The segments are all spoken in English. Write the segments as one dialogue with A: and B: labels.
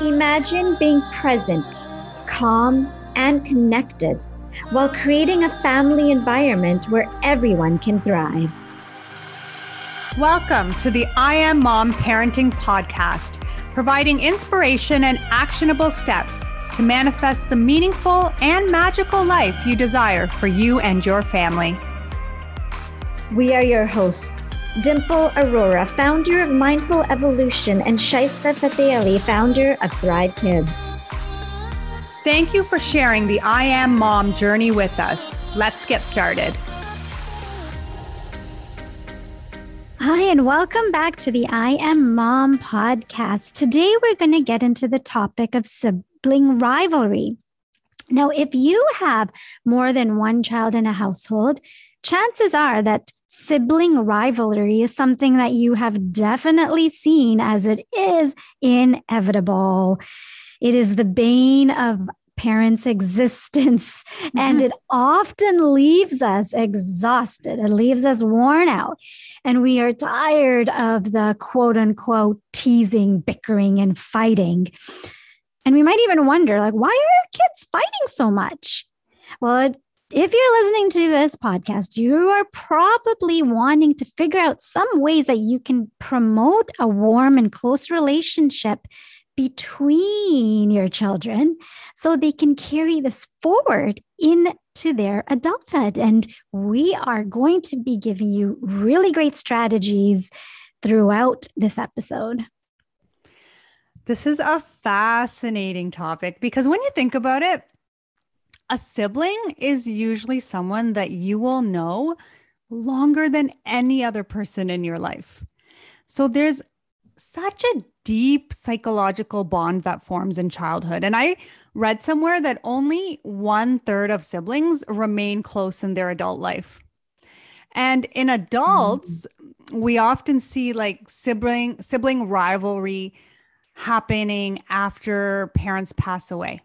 A: Imagine being present, calm, and connected while creating a family environment where everyone can thrive.
B: Welcome to the I Am Mom Parenting Podcast, providing inspiration and actionable steps to manifest the meaningful and magical life you desire for you and your family.
A: We are your hosts, Dimple Arora, founder of Mindful Evolution, and Shaista Fateh founder of Thrive Kids.
B: Thank you for sharing the I Am Mom journey with us. Let's get started.
C: Hi, and welcome back to the I Am Mom podcast. Today, we're going to get into the topic of sibling rivalry. Now, if you have more than one child in a household, chances are that sibling rivalry is something that you have definitely seen as it is inevitable. It is the bane of parents' existence, mm-hmm. and it often leaves us exhausted. It leaves us worn out. And we are tired of the quote unquote teasing, bickering, and fighting. And we might even wonder, like, why are kids fighting so much? Well, it if you're listening to this podcast, you are probably wanting to figure out some ways that you can promote a warm and close relationship between your children so they can carry this forward into their adulthood. And we are going to be giving you really great strategies throughout this episode.
B: This is a fascinating topic because when you think about it, a sibling is usually someone that you will know longer than any other person in your life. So there's such a deep psychological bond that forms in childhood. And I read somewhere that only one third of siblings remain close in their adult life. And in adults, mm-hmm. we often see like sibling sibling rivalry happening after parents pass away.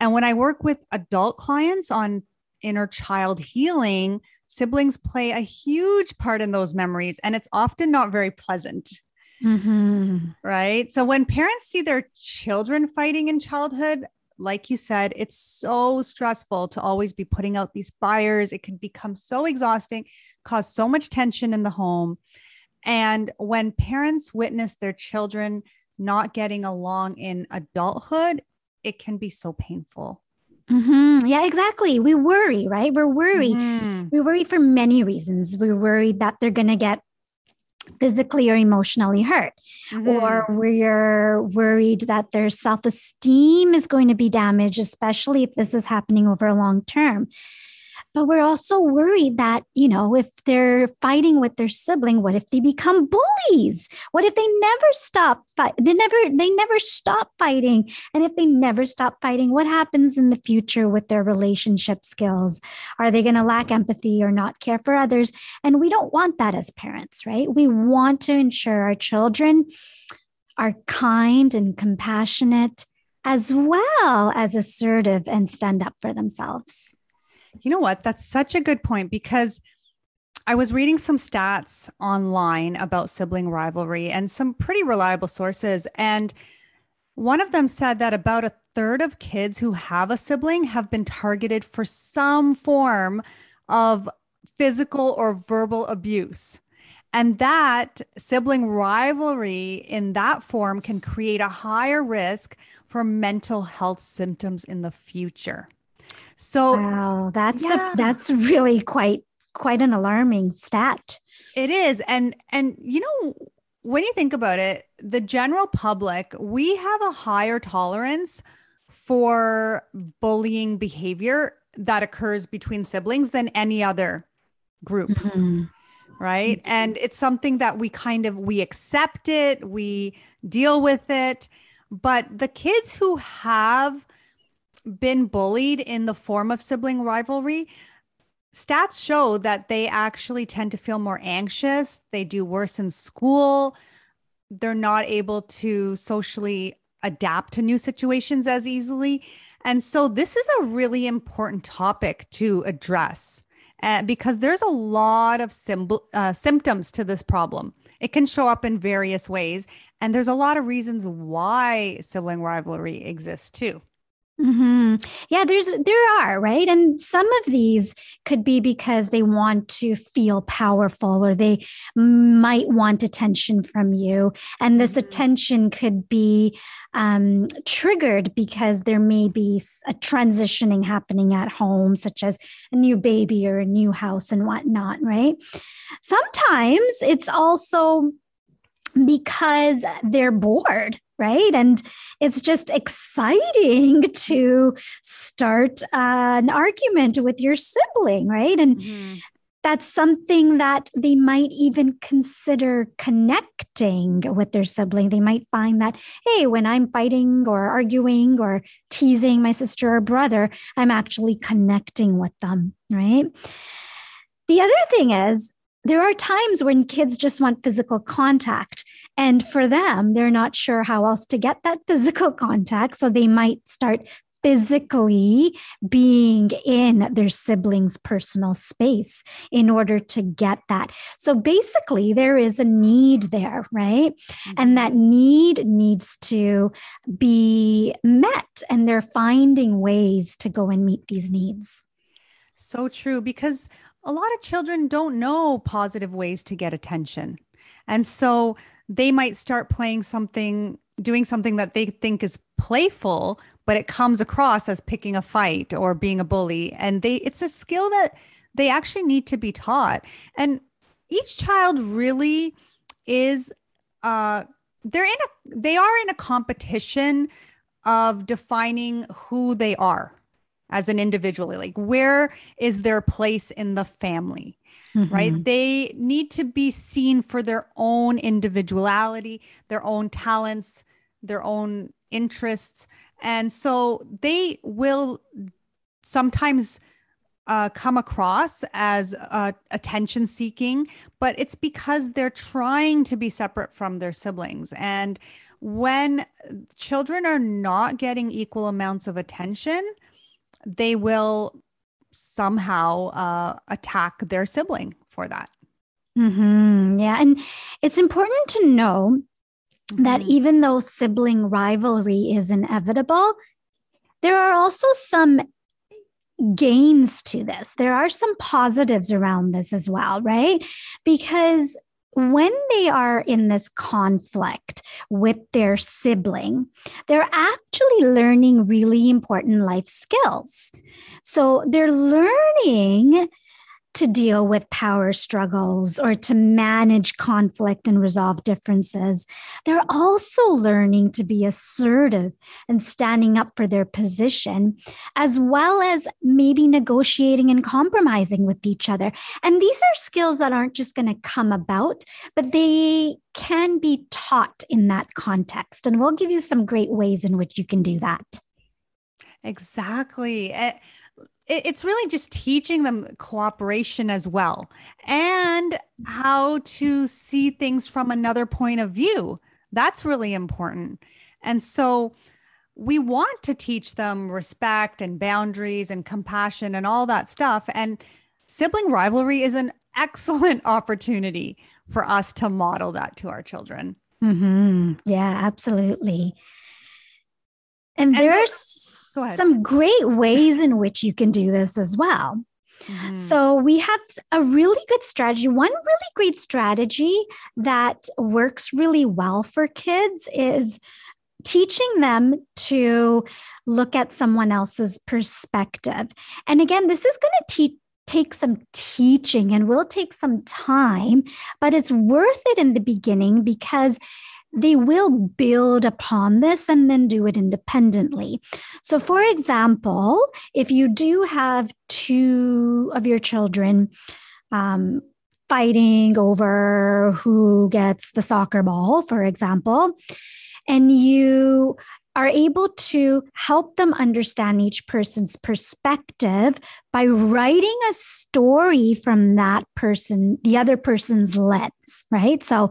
B: And when I work with adult clients on inner child healing, siblings play a huge part in those memories, and it's often not very pleasant. Mm-hmm. Right. So when parents see their children fighting in childhood, like you said, it's so stressful to always be putting out these fires. It can become so exhausting, cause so much tension in the home. And when parents witness their children not getting along in adulthood, it can be so painful.
C: Mm-hmm. Yeah, exactly. We worry, right? We're worried. Mm-hmm. We worry for many reasons. We're worried that they're going to get physically or emotionally hurt, mm-hmm. or we're worried that their self esteem is going to be damaged, especially if this is happening over a long term. But we're also worried that, you know, if they're fighting with their sibling, what if they become bullies? What if they never stop fight? They never they never stop fighting. And if they never stop fighting, what happens in the future with their relationship skills? Are they going to lack empathy or not care for others? And we don't want that as parents, right? We want to ensure our children are kind and compassionate as well as assertive and stand up for themselves.
B: You know what? That's such a good point because I was reading some stats online about sibling rivalry and some pretty reliable sources. And one of them said that about a third of kids who have a sibling have been targeted for some form of physical or verbal abuse. And that sibling rivalry in that form can create a higher risk for mental health symptoms in the future. So
C: wow, that's yeah. a, that's really quite quite an alarming stat.
B: It is. And and you know when you think about it, the general public, we have a higher tolerance for bullying behavior that occurs between siblings than any other group. Mm-hmm. Right? Mm-hmm. And it's something that we kind of we accept it, we deal with it, but the kids who have been bullied in the form of sibling rivalry, stats show that they actually tend to feel more anxious. They do worse in school. They're not able to socially adapt to new situations as easily. And so, this is a really important topic to address uh, because there's a lot of uh, symptoms to this problem. it can show up in various ways. And there's a lot of reasons why sibling rivalry exists too.
C: Mm-hmm. Yeah, there's there are right, and some of these could be because they want to feel powerful, or they might want attention from you, and this mm-hmm. attention could be um, triggered because there may be a transitioning happening at home, such as a new baby or a new house and whatnot. Right. Sometimes it's also because they're bored, right? And it's just exciting to start uh, an argument with your sibling, right? And mm-hmm. that's something that they might even consider connecting with their sibling. They might find that, hey, when I'm fighting or arguing or teasing my sister or brother, I'm actually connecting with them, right? The other thing is, there are times when kids just want physical contact. And for them, they're not sure how else to get that physical contact. So they might start physically being in their siblings' personal space in order to get that. So basically, there is a need there, right? Mm-hmm. And that need needs to be met. And they're finding ways to go and meet these needs.
B: So true. Because a lot of children don't know positive ways to get attention. And so they might start playing something, doing something that they think is playful, but it comes across as picking a fight or being a bully. And they it's a skill that they actually need to be taught. And each child really is uh they're in a they are in a competition of defining who they are as an individual like where is their place in the family mm-hmm. right they need to be seen for their own individuality their own talents their own interests and so they will sometimes uh, come across as uh, attention seeking, but it's because they're trying to be separate from their siblings. And when children are not getting equal amounts of attention, they will somehow uh, attack their sibling for that.
C: Mm-hmm. Yeah. And it's important to know mm-hmm. that even though sibling rivalry is inevitable, there are also some gains to this. There are some positives around this as well, right? Because when they are in this conflict with their sibling, they're actually learning really important life skills. So they're learning to deal with power struggles or to manage conflict and resolve differences. They're also learning to be assertive and standing up for their position, as well as maybe negotiating and compromising with each other. And these are skills that aren't just going to come about, but they can be taught in that context. And we'll give you some great ways in which you can do that.
B: Exactly. Eh, it's really just teaching them cooperation as well and how to see things from another point of view. That's really important. And so we want to teach them respect and boundaries and compassion and all that stuff. And sibling rivalry is an excellent opportunity for us to model that to our children.
C: Mm-hmm. Yeah, absolutely. And, and there's some great ways in which you can do this as well. Mm-hmm. So, we have a really good strategy. One really great strategy that works really well for kids is teaching them to look at someone else's perspective. And again, this is going to teach take some teaching and will take some time, but it's worth it in the beginning because they will build upon this and then do it independently. So, for example, if you do have two of your children um, fighting over who gets the soccer ball, for example, and you are able to help them understand each person's perspective by writing a story from that person, the other person's lens, right? So,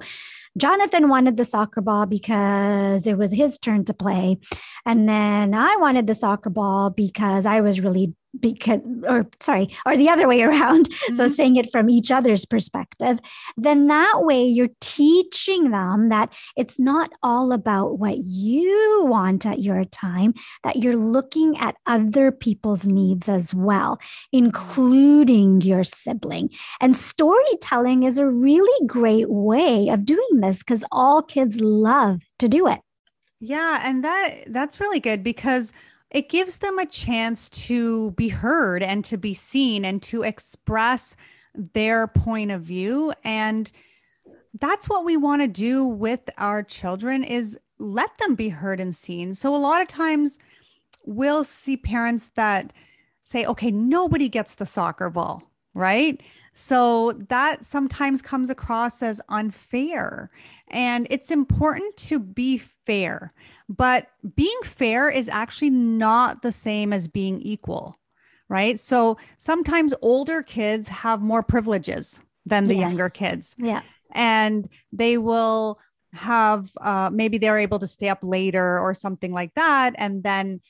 C: Jonathan wanted the soccer ball because it was his turn to play. And then I wanted the soccer ball because I was really because or sorry or the other way around mm-hmm. so saying it from each other's perspective then that way you're teaching them that it's not all about what you want at your time that you're looking at other people's needs as well including your sibling and storytelling is a really great way of doing this because all kids love to do it
B: yeah and that that's really good because it gives them a chance to be heard and to be seen and to express their point of view. And that's what we want to do with our children is let them be heard and seen. So a lot of times we'll see parents that say okay nobody gets the soccer ball right so that sometimes comes across as unfair. And it's important to be fair, but being fair is actually not the same as being equal, right? So sometimes older kids have more privileges than the yes. younger kids.
C: Yeah.
B: And they will have uh, maybe they're able to stay up later or something like that. And then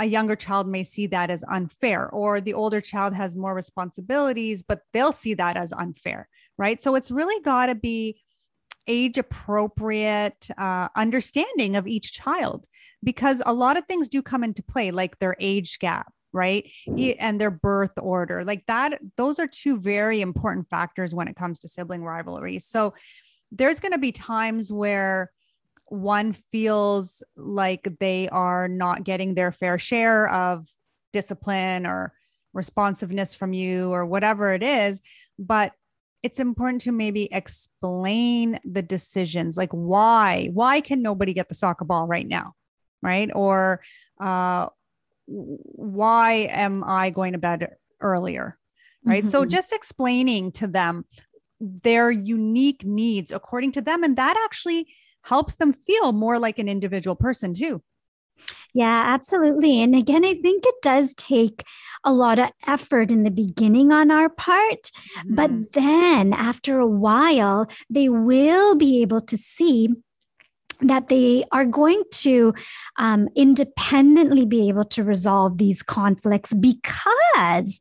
B: a younger child may see that as unfair, or the older child has more responsibilities, but they'll see that as unfair, right? So it's really got to be age appropriate uh, understanding of each child because a lot of things do come into play, like their age gap, right? And their birth order, like that. Those are two very important factors when it comes to sibling rivalries. So there's going to be times where one feels like they are not getting their fair share of discipline or responsiveness from you or whatever it is. But it's important to maybe explain the decisions like why why can nobody get the soccer ball right now right or uh why am i going to bed earlier right mm-hmm. so just explaining to them their unique needs according to them and that actually helps them feel more like an individual person too.
C: Yeah, absolutely. And again, I think it does take a lot of effort in the beginning on our part. Mm-hmm. But then after a while, they will be able to see that they are going to um, independently be able to resolve these conflicts because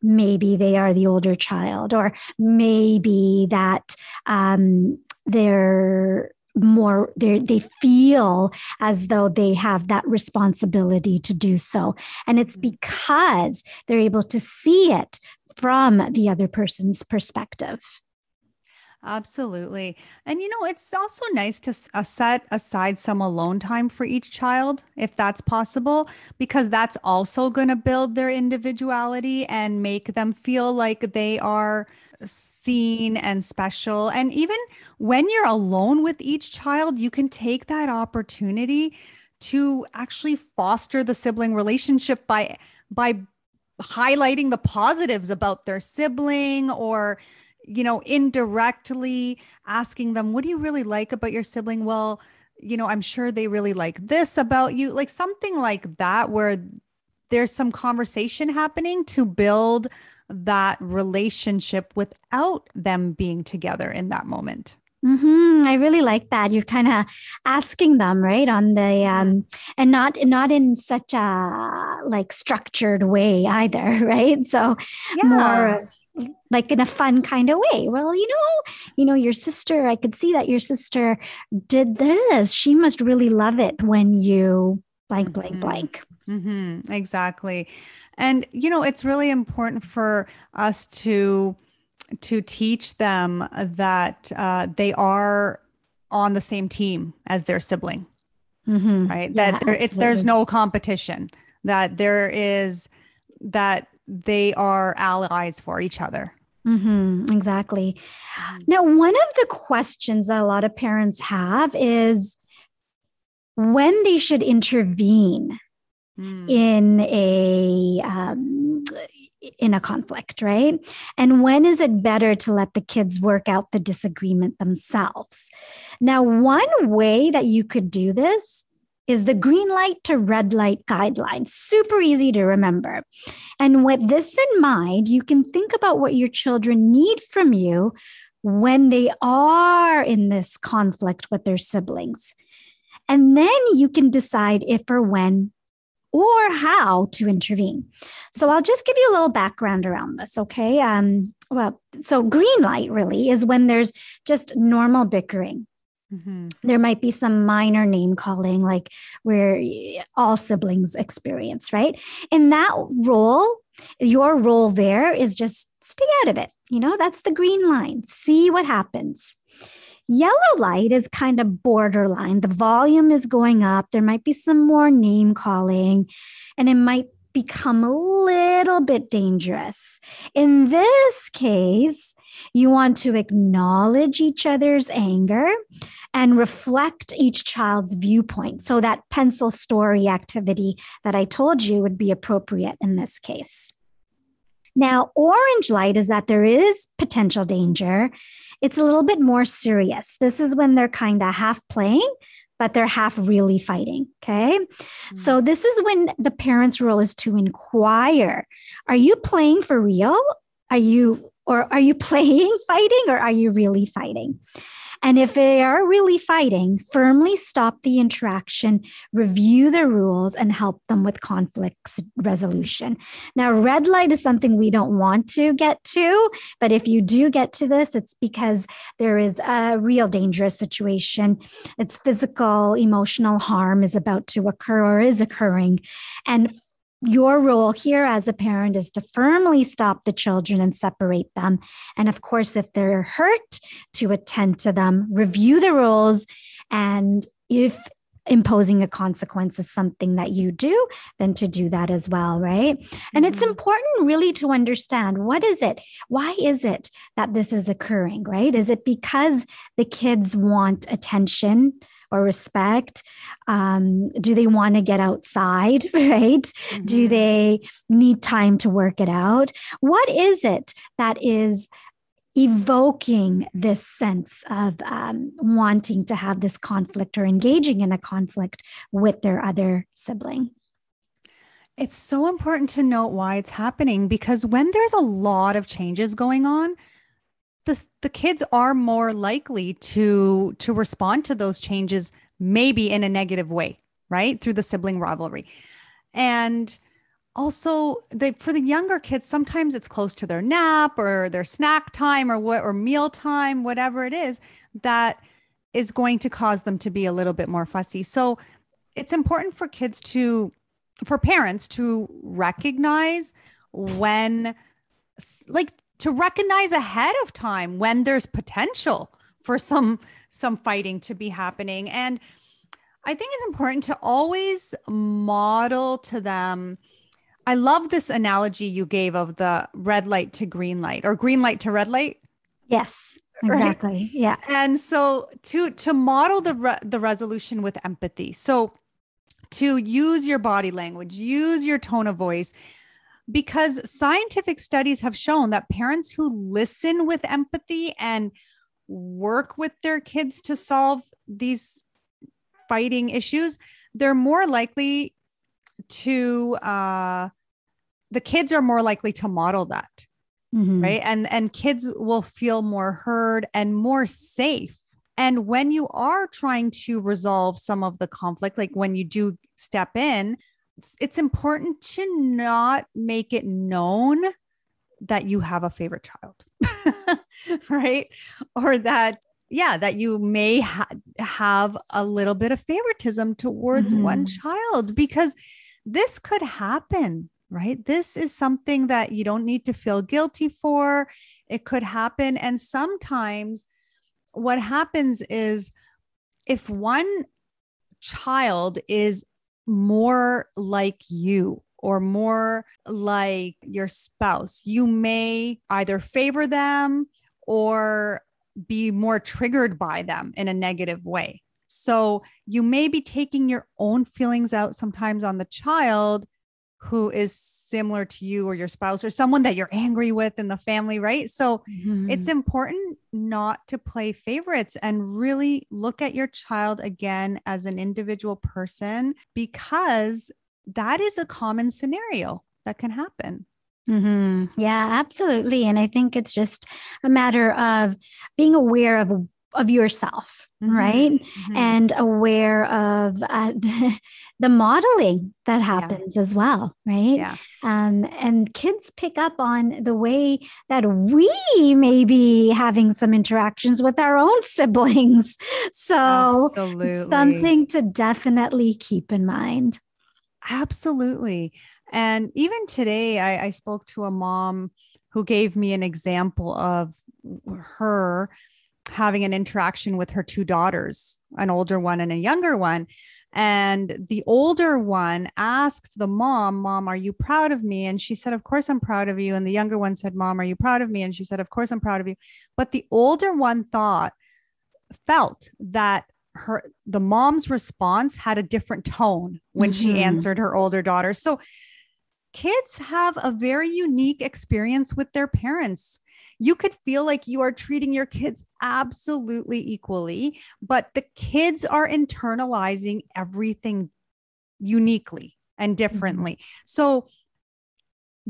C: maybe they are the older child, or maybe that um, they're more they they feel as though they have that responsibility to do so and it's mm-hmm. because they're able to see it from the other person's perspective
B: Absolutely. And you know, it's also nice to uh, set aside some alone time for each child if that's possible, because that's also going to build their individuality and make them feel like they are seen and special. And even when you're alone with each child, you can take that opportunity to actually foster the sibling relationship by by highlighting the positives about their sibling or you know indirectly asking them what do you really like about your sibling well you know i'm sure they really like this about you like something like that where there's some conversation happening to build that relationship without them being together in that moment.
C: Mm-hmm. I really like that. You're kind of asking them, right, on the um, and not not in such a like structured way either, right? So yeah. more like in a fun kind of way. Well, you know, you know, your sister. I could see that your sister did this. She must really love it when you blank, blank, mm-hmm. blank.
B: Mm-hmm, exactly. And, you know, it's really important for us to to teach them that uh, they are on the same team as their sibling, mm-hmm. right? Yeah, that there, it's, there's no competition, that there is that they are allies for each other.
C: Mm-hmm, exactly. Now, one of the questions that a lot of parents have is when they should intervene mm. in a um, in a conflict, right? And when is it better to let the kids work out the disagreement themselves? Now, one way that you could do this is the green light to red light guideline. Super easy to remember. And with this in mind, you can think about what your children need from you when they are in this conflict with their siblings. And then you can decide if or when or how to intervene. So I'll just give you a little background around this, okay? Um, well, so green light really is when there's just normal bickering. Mm-hmm. There might be some minor name calling, like where all siblings experience, right? In that role, your role there is just stay out of it. You know, that's the green line. See what happens. Yellow light is kind of borderline. The volume is going up. There might be some more name calling, and it might become a little bit dangerous. In this case, you want to acknowledge each other's anger and reflect each child's viewpoint. So, that pencil story activity that I told you would be appropriate in this case. Now, orange light is that there is potential danger it's a little bit more serious. This is when they're kind of half playing, but they're half really fighting. Okay. Mm-hmm. So this is when the parent's role is to inquire Are you playing for real? Are you, or are you playing fighting or are you really fighting? And if they are really fighting, firmly stop the interaction, review the rules, and help them with conflict resolution. Now, red light is something we don't want to get to, but if you do get to this, it's because there is a real dangerous situation. It's physical, emotional harm is about to occur or is occurring. And your role here as a parent is to firmly stop the children and separate them. And of course, if they're hurt, to attend to them, review the rules, and if imposing a consequence is something that you do, then to do that as well, right? Mm-hmm. And it's mm-hmm. important really to understand what is it? Why is it that this is occurring, right? Is it because the kids want attention? Or respect? Um, do they want to get outside, right? Mm-hmm. Do they need time to work it out? What is it that is evoking this sense of um, wanting to have this conflict or engaging in a conflict with their other sibling?
B: It's so important to note why it's happening because when there's a lot of changes going on, the, the kids are more likely to to respond to those changes maybe in a negative way right? Through the sibling rivalry. And also they for the younger kids sometimes it's close to their nap or their snack time or what or meal time whatever it is that is going to cause them to be a little bit more fussy. So it's important for kids to for parents to recognize when like to recognize ahead of time when there's potential for some some fighting to be happening. And i think it's important to always model to them i love this analogy you gave of the red light to green light or green light to red light.
C: Yes exactly. Right? yeah.
B: And so to to model the re- the resolution with empathy. So to use your body language use your tone of voice because scientific studies have shown that parents who listen with empathy and work with their kids to solve these fighting issues, they're more likely to uh the kids are more likely to model that. Mm-hmm. Right? And and kids will feel more heard and more safe. And when you are trying to resolve some of the conflict, like when you do step in, it's important to not make it known that you have a favorite child right? Or that yeah that you may ha- have a little bit of favoritism towards mm-hmm. one child because this could happen right? This is something that you don't need to feel guilty for. It could happen. And sometimes what happens is if one child is more like you or more like your spouse, you may either favor them or be more triggered by them in a negative way. So you may be taking your own feelings out sometimes on the child who is similar to you or your spouse or someone that you're angry with in the family, right? So mm-hmm. it's important not to play favorites and really look at your child again as an individual person because that is a common scenario that can happen.
C: Mm-hmm. Yeah, absolutely. And I think it's just a matter of being aware of of yourself mm-hmm. right mm-hmm. and aware of uh, the, the, modeling that happens yeah. as well right
B: yeah.
C: um, and kids pick up on the way that we may be having some interactions with our own siblings so Absolutely. something to definitely keep in mind
B: Absolutely. And even today, I, I spoke to a mom who gave me an example of her having an interaction with her two daughters, an older one and a younger one. And the older one asked the mom, Mom, are you proud of me? And she said, Of course, I'm proud of you. And the younger one said, Mom, are you proud of me? And she said, Of course, I'm proud of you. But the older one thought, felt that her the mom's response had a different tone when mm-hmm. she answered her older daughter so kids have a very unique experience with their parents you could feel like you are treating your kids absolutely equally but the kids are internalizing everything uniquely and differently mm-hmm. so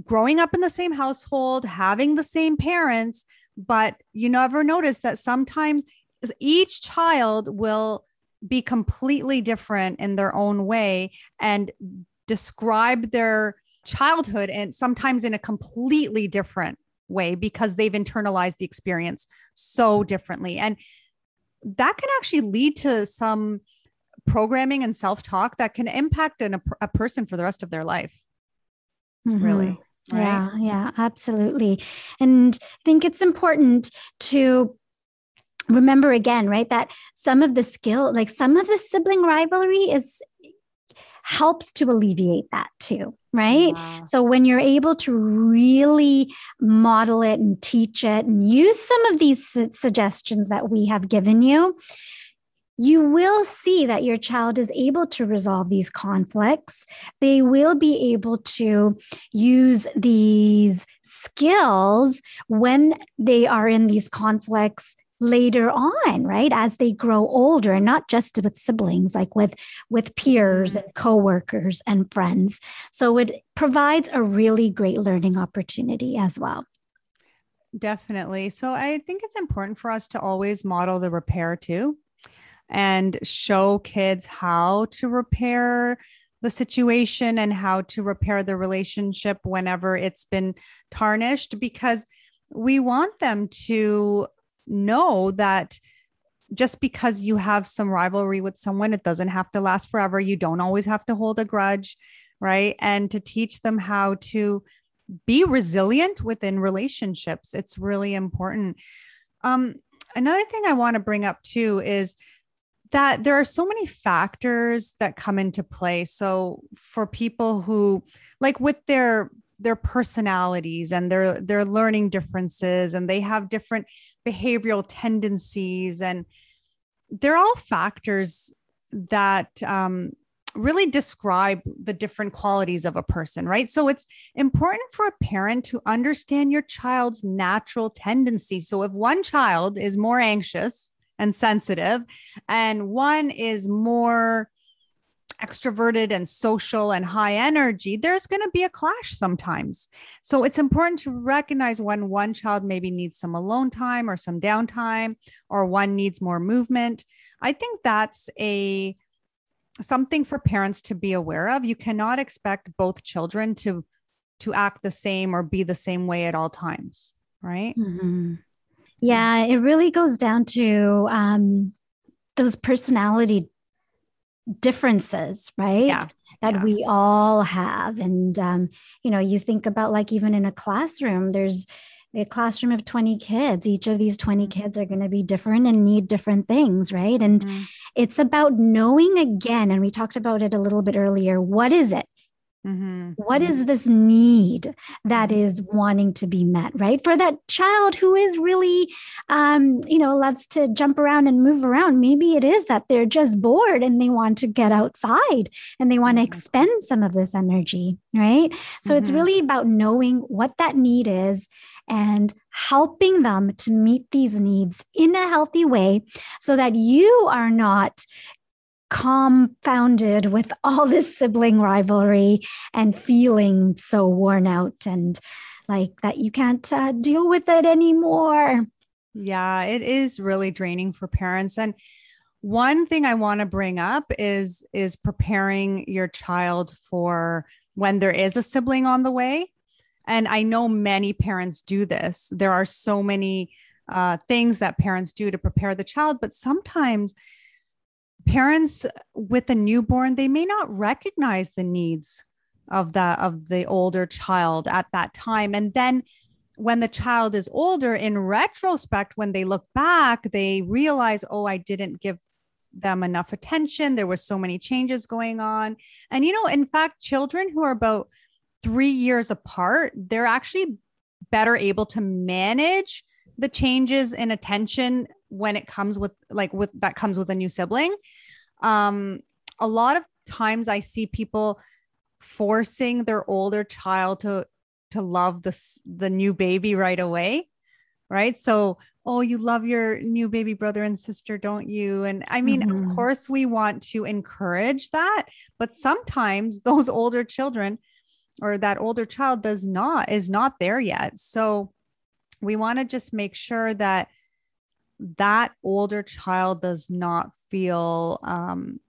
B: growing up in the same household having the same parents but you never notice that sometimes each child will be completely different in their own way and describe their childhood and sometimes in a completely different way because they've internalized the experience so differently and that can actually lead to some programming and self-talk that can impact an, a, a person for the rest of their life mm-hmm. really
C: Right? Yeah, yeah, absolutely. And I think it's important to remember again, right, that some of the skill, like some of the sibling rivalry is helps to alleviate that too, right? Wow. So when you're able to really model it and teach it and use some of these su- suggestions that we have given you, you will see that your child is able to resolve these conflicts. They will be able to use these skills when they are in these conflicts later on right as they grow older and not just with siblings like with with peers mm-hmm. and coworkers and friends. So it provides a really great learning opportunity as well.
B: Definitely. So i think it's important for us to always model the repair too and show kids how to repair the situation and how to repair the relationship whenever it's been tarnished because we want them to know that just because you have some rivalry with someone, it doesn't have to last forever. You don't always have to hold a grudge, right? And to teach them how to be resilient within relationships. It's really important. Um, another thing I want to bring up too is that there are so many factors that come into play. So for people who like with their their personalities and their their learning differences and they have different behavioral tendencies and they're all factors that um, really describe the different qualities of a person, right? So it's important for a parent to understand your child's natural tendencies. So if one child is more anxious and sensitive, and one is more extroverted and social and high energy, there's going to be a clash sometimes. So it's important to recognize when one child maybe needs some alone time or some downtime, or one needs more movement. I think that's a something for parents to be aware of. You cannot expect both children to to act the same or be the same way at all times, right?
C: Mm-hmm. Yeah, it really goes down to um, those personality differences, right?
B: Yeah.
C: That
B: yeah.
C: we all have. And, um, you know, you think about like even in a classroom, there's a classroom of 20 kids. Each of these 20 mm-hmm. kids are going to be different and need different things, right? And mm-hmm. it's about knowing again, and we talked about it a little bit earlier. What is it? Mm-hmm. What is this need that mm-hmm. wanting to be met, right? For that child who is really, um, you know, loves to jump around and move around. Maybe it is that they're just bored and they want to get outside and they want to mm-hmm. expend some of this energy, right? So mm-hmm. it's really about knowing what that need is and helping them to meet these needs in a healthy way so that you are not compounded with all this sibling rivalry and feeling so worn out and like that you can't uh, deal with it anymore.
B: Yeah, it is really draining for parents. And one thing I want to bring up is is preparing your child for when there is a sibling on the way. And I know many parents do this. There are so many uh, things that parents do to prepare the child, but sometimes parents with a newborn they may not recognize the needs of the of the older child at that time. And then when the child is older in retrospect when they look back they realize oh i didn't give them enough attention. There were so many changes going on. And you know in fact children who are about 3 years apart they're actually better able to manage the changes in attention when it comes with like with that comes with a new sibling. Um a lot of times i see people forcing their older child to to love this the new baby right away right? So oh you love your new baby brother and sister don't you? And i mean mm-hmm. of course we want to encourage that but sometimes those older children or that older child does not is not there yet. So we want to just make sure that that older child does not feel um,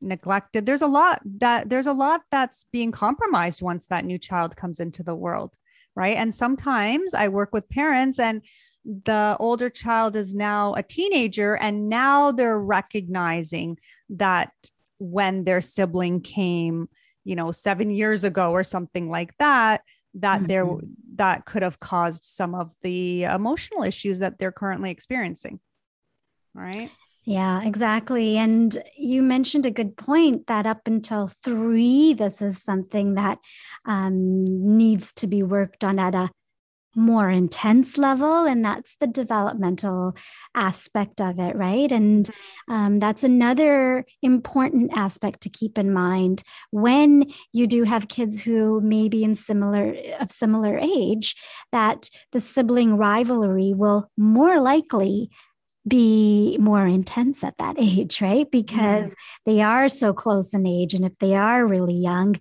B: neglected. There's a lot that there's a lot that's being compromised once that new child comes into the world right? And sometimes i work with parents and the older child is now a teenager and now they're recognizing that when their sibling came you know 7 years ago or something like that that mm-hmm. there that could have caused some of the emotional issues that they're currently experiencing right
C: yeah, exactly. And you mentioned a good point that up until three, this is something that um, needs to be worked on at a more intense level and that's the developmental aspect of it right and um, that's another important aspect to keep in mind when you do have kids who may be in similar of similar age that the sibling rivalry will more likely be more intense at that age, right? Because they are so close in age. And if they are really young,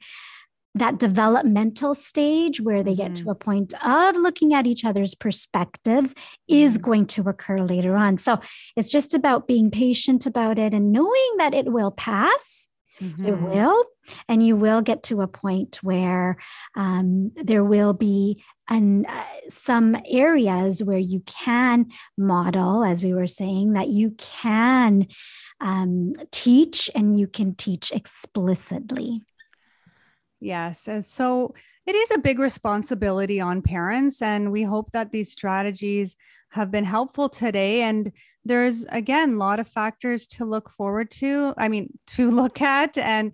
C: that developmental stage where they get mm to a point of looking at each other's perspectives is mm going to occur later on. So it's just about being patient about it and knowing that it will pass. Mm-hmm. It will. And you will get to a point where um, there will be and uh, some areas where you can model, as we were saying, that you can um, teach and you can teach explicitly.
B: Yes. So it is a big responsibility on parents. And we hope that these strategies have been helpful today. And there's, again, a lot of factors to look forward to, I mean, to look at. And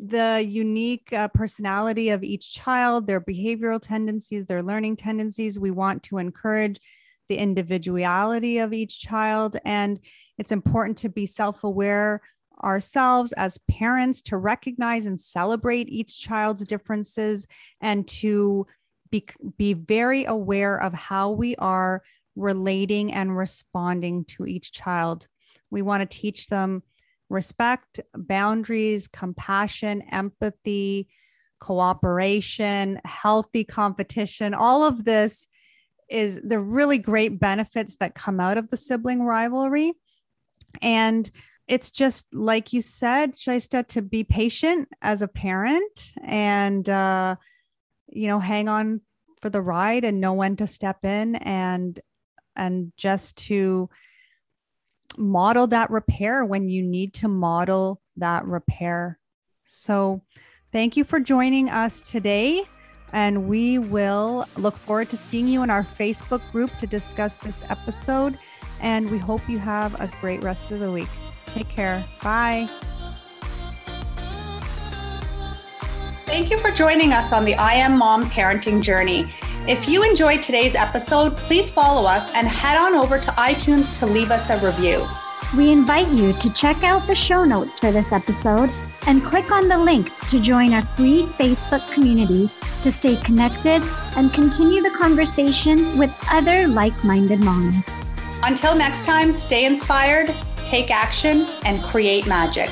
B: the unique uh, personality of each child, their behavioral tendencies, their learning tendencies. We want to encourage the individuality of each child. And it's important to be self aware ourselves as parents to recognize and celebrate each child's differences and to be, be very aware of how we are relating and responding to each child. We want to teach them respect, boundaries, compassion, empathy, cooperation, healthy competition, all of this is the really great benefits that come out of the sibling rivalry. And it's just like you said, Shaista, to be patient as a parent and, uh, you know, hang on for the ride and know when to step in and, and just to model that repair when you need to model that repair. So, thank you for joining us today. And we will look forward to seeing you in our Facebook group to discuss this episode. And we hope you have a great rest of the week. Take care. Bye.
D: Thank you for joining us on the I Am Mom parenting journey. If you enjoyed today's episode, please follow us and head on over to iTunes to leave us a review.
C: We invite you to check out the show notes for this episode and click on the link to join our free Facebook community to stay connected and continue the conversation with other like minded moms.
D: Until next time, stay inspired, take action, and create magic.